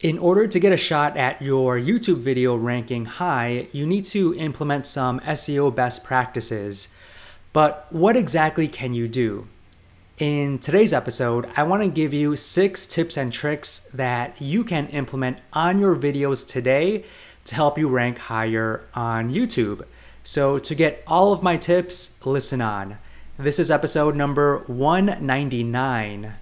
In order to get a shot at your YouTube video ranking high, you need to implement some SEO best practices. But what exactly can you do? In today's episode, I want to give you six tips and tricks that you can implement on your videos today to help you rank higher on YouTube. So, to get all of my tips, listen on. This is episode number 199.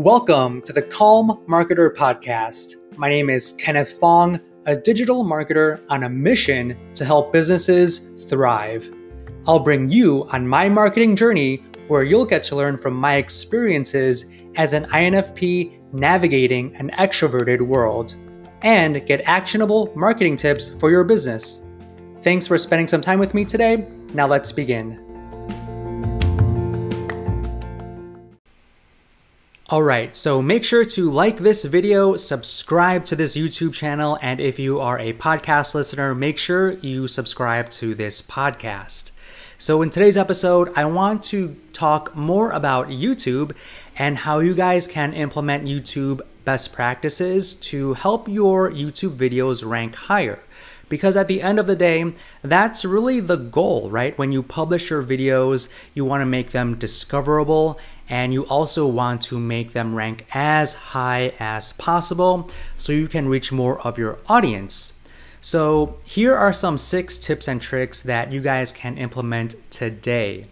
Welcome to the Calm Marketer Podcast. My name is Kenneth Fong, a digital marketer on a mission to help businesses thrive. I'll bring you on my marketing journey where you'll get to learn from my experiences as an INFP navigating an extroverted world and get actionable marketing tips for your business. Thanks for spending some time with me today. Now let's begin. Alright, so make sure to like this video, subscribe to this YouTube channel, and if you are a podcast listener, make sure you subscribe to this podcast. So, in today's episode, I want to talk more about YouTube and how you guys can implement YouTube best practices to help your YouTube videos rank higher. Because at the end of the day, that's really the goal, right? When you publish your videos, you want to make them discoverable and you also want to make them rank as high as possible so you can reach more of your audience. So, here are some six tips and tricks that you guys can implement today.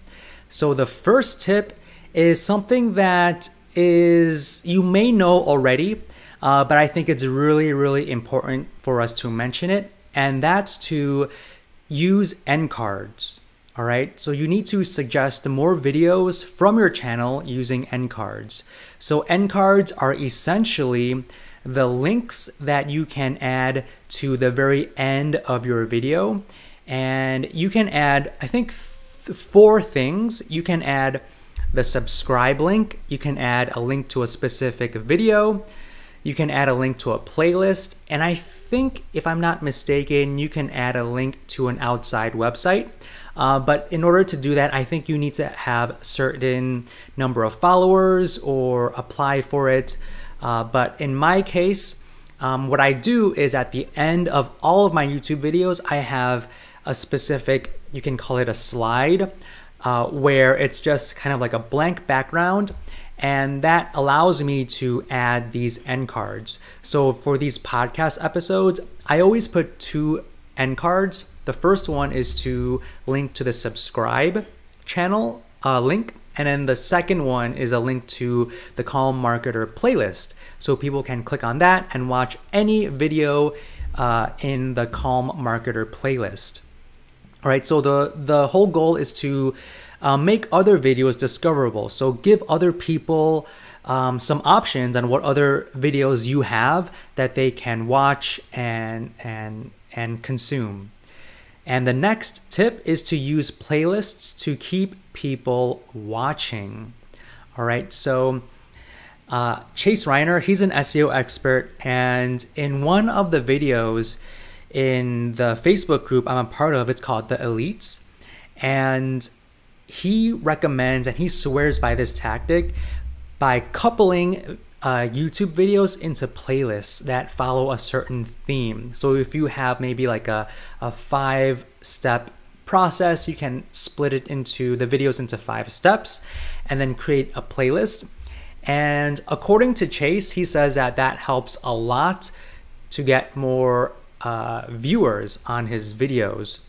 So, the first tip is something that is you may know already, uh, but I think it's really, really important for us to mention it, and that's to use end cards. All right, so you need to suggest more videos from your channel using end cards. So end cards are essentially the links that you can add to the very end of your video. And you can add, I think, th four things. You can add the subscribe link, you can add a link to a specific video, you can add a link to a playlist, and I think, if I'm not mistaken, you can add a link to an outside website. Uh, but in order to do that, I think you need to have a certain number of followers or apply for it. Uh, but in my case, um, what I do is at the end of all of my YouTube videos, I have a specific, you can call it a slide, uh, where it's just kind of like a blank background. And that allows me to add these end cards. So for these podcast episodes, I always put two end cards the first one is to link to the subscribe channel uh, link. And then the second one is a link to the Calm Marketer playlist. So people can click on that and watch any video uh, in the Calm Marketer playlist. All right, so the, the whole goal is to uh, make other videos discoverable. So give other people um, some options on what other videos you have that they can watch and, and, and consume. And the next tip is to use playlists to keep people watching. All right, so uh, Chase Reiner, he's an SEO expert, and in one of the videos in the Facebook group I'm a part of, it's called The Elites, and he recommends and he swears by this tactic by coupling uh, YouTube videos into playlists that follow a certain theme. So if you have maybe like a, a five step process, you can split it into the videos into five steps and then create a playlist. And according to Chase, he says that that helps a lot to get more uh, viewers on his videos.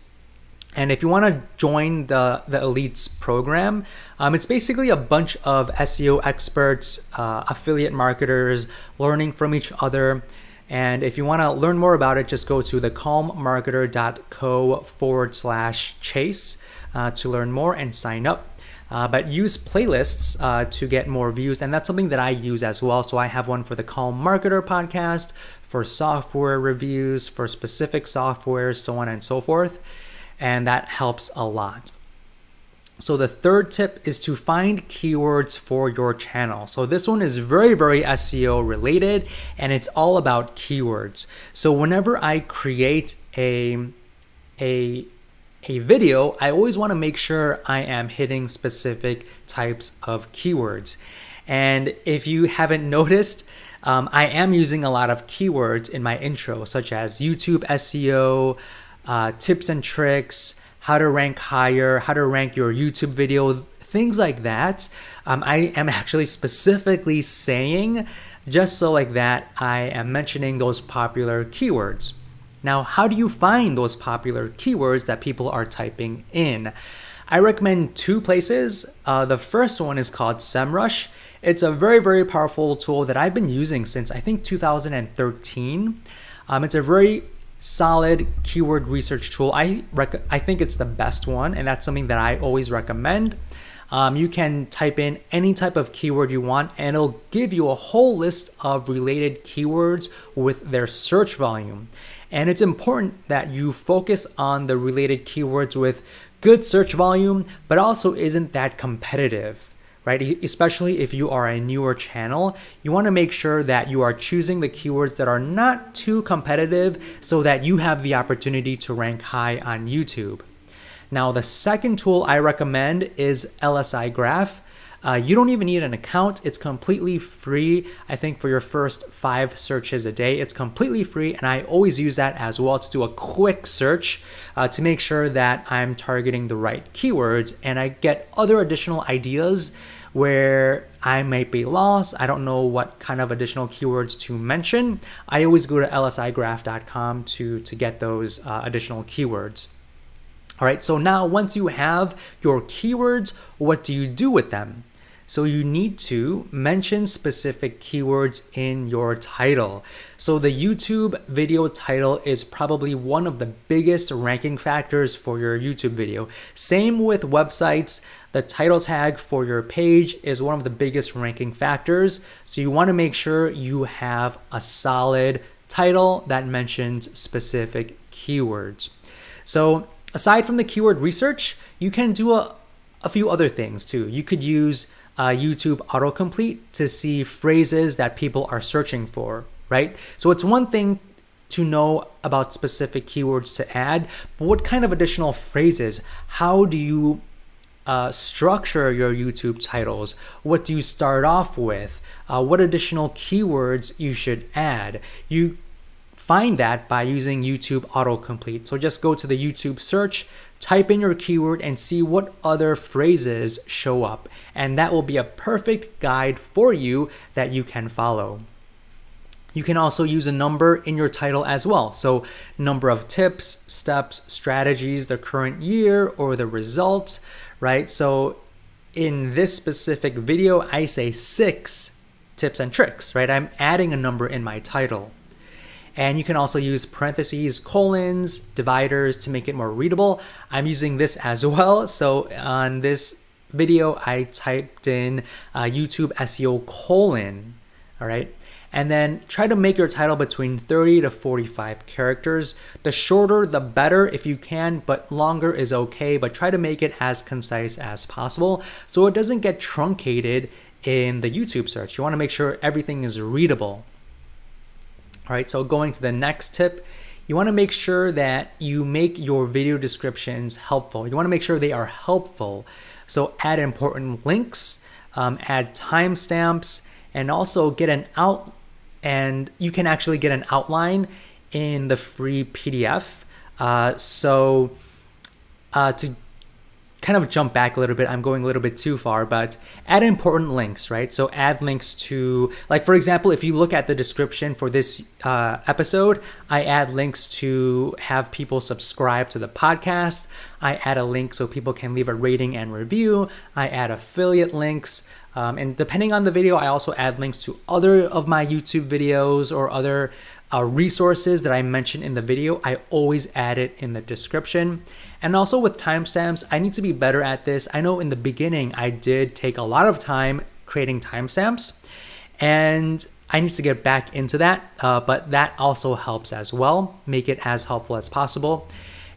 And if you want to join the, the Elites program, um, it's basically a bunch of SEO experts, uh, affiliate marketers, learning from each other. And if you want to learn more about it, just go to thecalmmarketer.co forward slash chase uh, to learn more and sign up. Uh, but use playlists uh, to get more views. And that's something that I use as well. So I have one for the Calm Marketer podcast, for software reviews, for specific softwares, so on and so forth and that helps a lot. So the third tip is to find keywords for your channel. So this one is very, very SEO related and it's all about keywords. So whenever I create a, a a video, I always want to make sure I am hitting specific types of keywords. And if you haven't noticed, um, I am using a lot of keywords in my intro, such as YouTube SEO, uh, tips and tricks, how to rank higher, how to rank your YouTube video, things like that. Um, I am actually specifically saying just so like that, I am mentioning those popular keywords. Now, how do you find those popular keywords that people are typing in? I recommend two places. Uh, the first one is called SEMrush. It's a very, very powerful tool that I've been using since I think 2013. Um, it's a very solid keyword research tool. I rec- I think it's the best one, and that's something that I always recommend. Um, you can type in any type of keyword you want, and it'll give you a whole list of related keywords with their search volume. And it's important that you focus on the related keywords with good search volume, but also isn't that competitive right? Especially if you are a newer channel, you want to make sure that you are choosing the keywords that are not too competitive so that you have the opportunity to rank high on YouTube. Now, the second tool I recommend is LSI Graph. Uh, you don't even need an account. It's completely free. I think for your first five searches a day, it's completely free. And I always use that as well to do a quick search uh, to make sure that I'm targeting the right keywords and I get other additional ideas where I might be lost. I don't know what kind of additional keywords to mention. I always go to lsigraph.com to, to get those uh, additional keywords. All right, so now once you have your keywords, what do you do with them? So you need to mention specific keywords in your title. So the YouTube video title is probably one of the biggest ranking factors for your YouTube video. Same with websites. The title tag for your page is one of the biggest ranking factors. So you want to make sure you have a solid title that mentions specific keywords. So aside from the keyword research, you can do a, a few other things too. You could use uh, YouTube autocomplete to see phrases that people are searching for, right? So it's one thing to know about specific keywords to add, but what kind of additional phrases? How do you uh, structure your YouTube titles? What do you start off with? Uh, what additional keywords you should add? You find that by using YouTube autocomplete. So just go to the YouTube search, type in your keyword and see what other phrases show up. And that will be a perfect guide for you that you can follow. You can also use a number in your title as well. So, number of tips, steps, strategies, the current year, or the result, right? So, in this specific video, I say six tips and tricks, right? I'm adding a number in my title. And you can also use parentheses, colons, dividers to make it more readable. I'm using this as well. So on this video, I typed in uh, YouTube SEO colon, all right? And then try to make your title between 30 to 45 characters. The shorter, the better if you can, but longer is okay. But try to make it as concise as possible so it doesn't get truncated in the YouTube search. You want to make sure everything is readable. All right, so going to the next tip, you want to make sure that you make your video descriptions helpful. You want to make sure they are helpful. So add important links, um, add timestamps, and also get an out. And you can actually get an outline in the free PDF. Uh, so uh, to kind of jump back a little bit. I'm going a little bit too far, but add important links, right? So add links to, like, for example, if you look at the description for this uh, episode, I add links to have people subscribe to the podcast. I add a link so people can leave a rating and review. I add affiliate links. Um, and depending on the video, I also add links to other of my YouTube videos or other uh, resources that I mentioned in the video. I always add it in the description. And also with timestamps, I need to be better at this. I know in the beginning, I did take a lot of time creating timestamps, and I need to get back into that, uh, but that also helps as well. Make it as helpful as possible.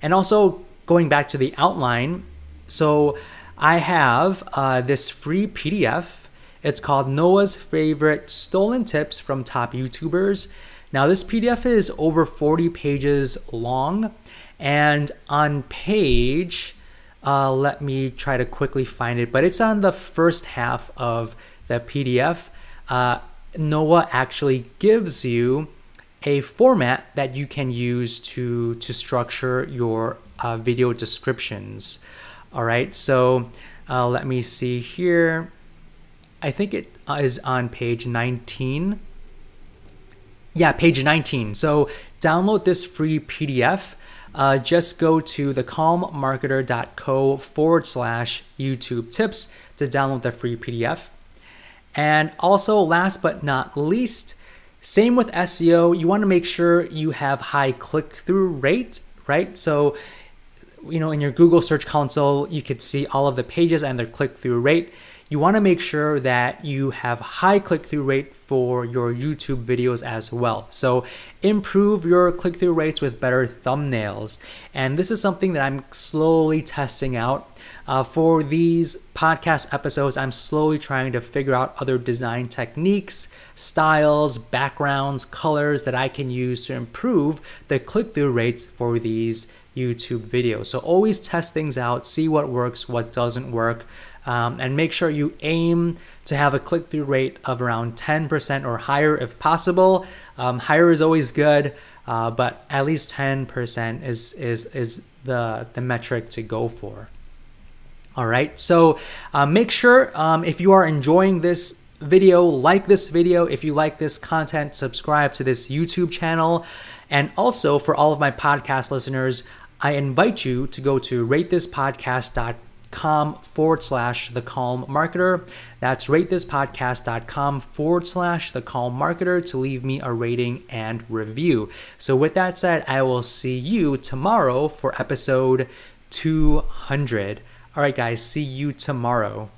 And also going back to the outline, so I have uh, this free PDF. It's called Noah's Favorite Stolen Tips from Top YouTubers. Now, this PDF is over 40 pages long And on page, uh, let me try to quickly find it, but it's on the first half of the PDF. Uh, Noah actually gives you a format that you can use to to structure your uh, video descriptions. All right, so uh, let me see here. I think it is on page 19. Yeah, page 19. So download this free PDF. Uh, just go to thecalmmarketer.co forward slash YouTube tips to download the free PDF. And also, last but not least, same with SEO, you want to make sure you have high click through rate, right? So, you know, in your Google Search Console, you could see all of the pages and their click through rate you want to make sure that you have high click-through rate for your YouTube videos as well. So improve your click-through rates with better thumbnails. And this is something that I'm slowly testing out. Uh, for these podcast episodes, I'm slowly trying to figure out other design techniques, styles, backgrounds, colors that I can use to improve the click through rates for these YouTube video. So always test things out, see what works, what doesn't work um, and make sure you aim to have a click through rate of around 10% or higher if possible. Um, higher is always good, uh, but at least 10% is, is, is the, the metric to go for. All right, so uh, make sure um, if you are enjoying this video, like this video. If you like this content, subscribe to this YouTube channel. And also, for all of my podcast listeners, I invite you to go to ratethispodcast.com com forward slash the calm marketer. That's ratethispodcast.com forward slash the calm marketer to leave me a rating and review. So, with that said, I will see you tomorrow for episode 200. All right, guys, see you tomorrow.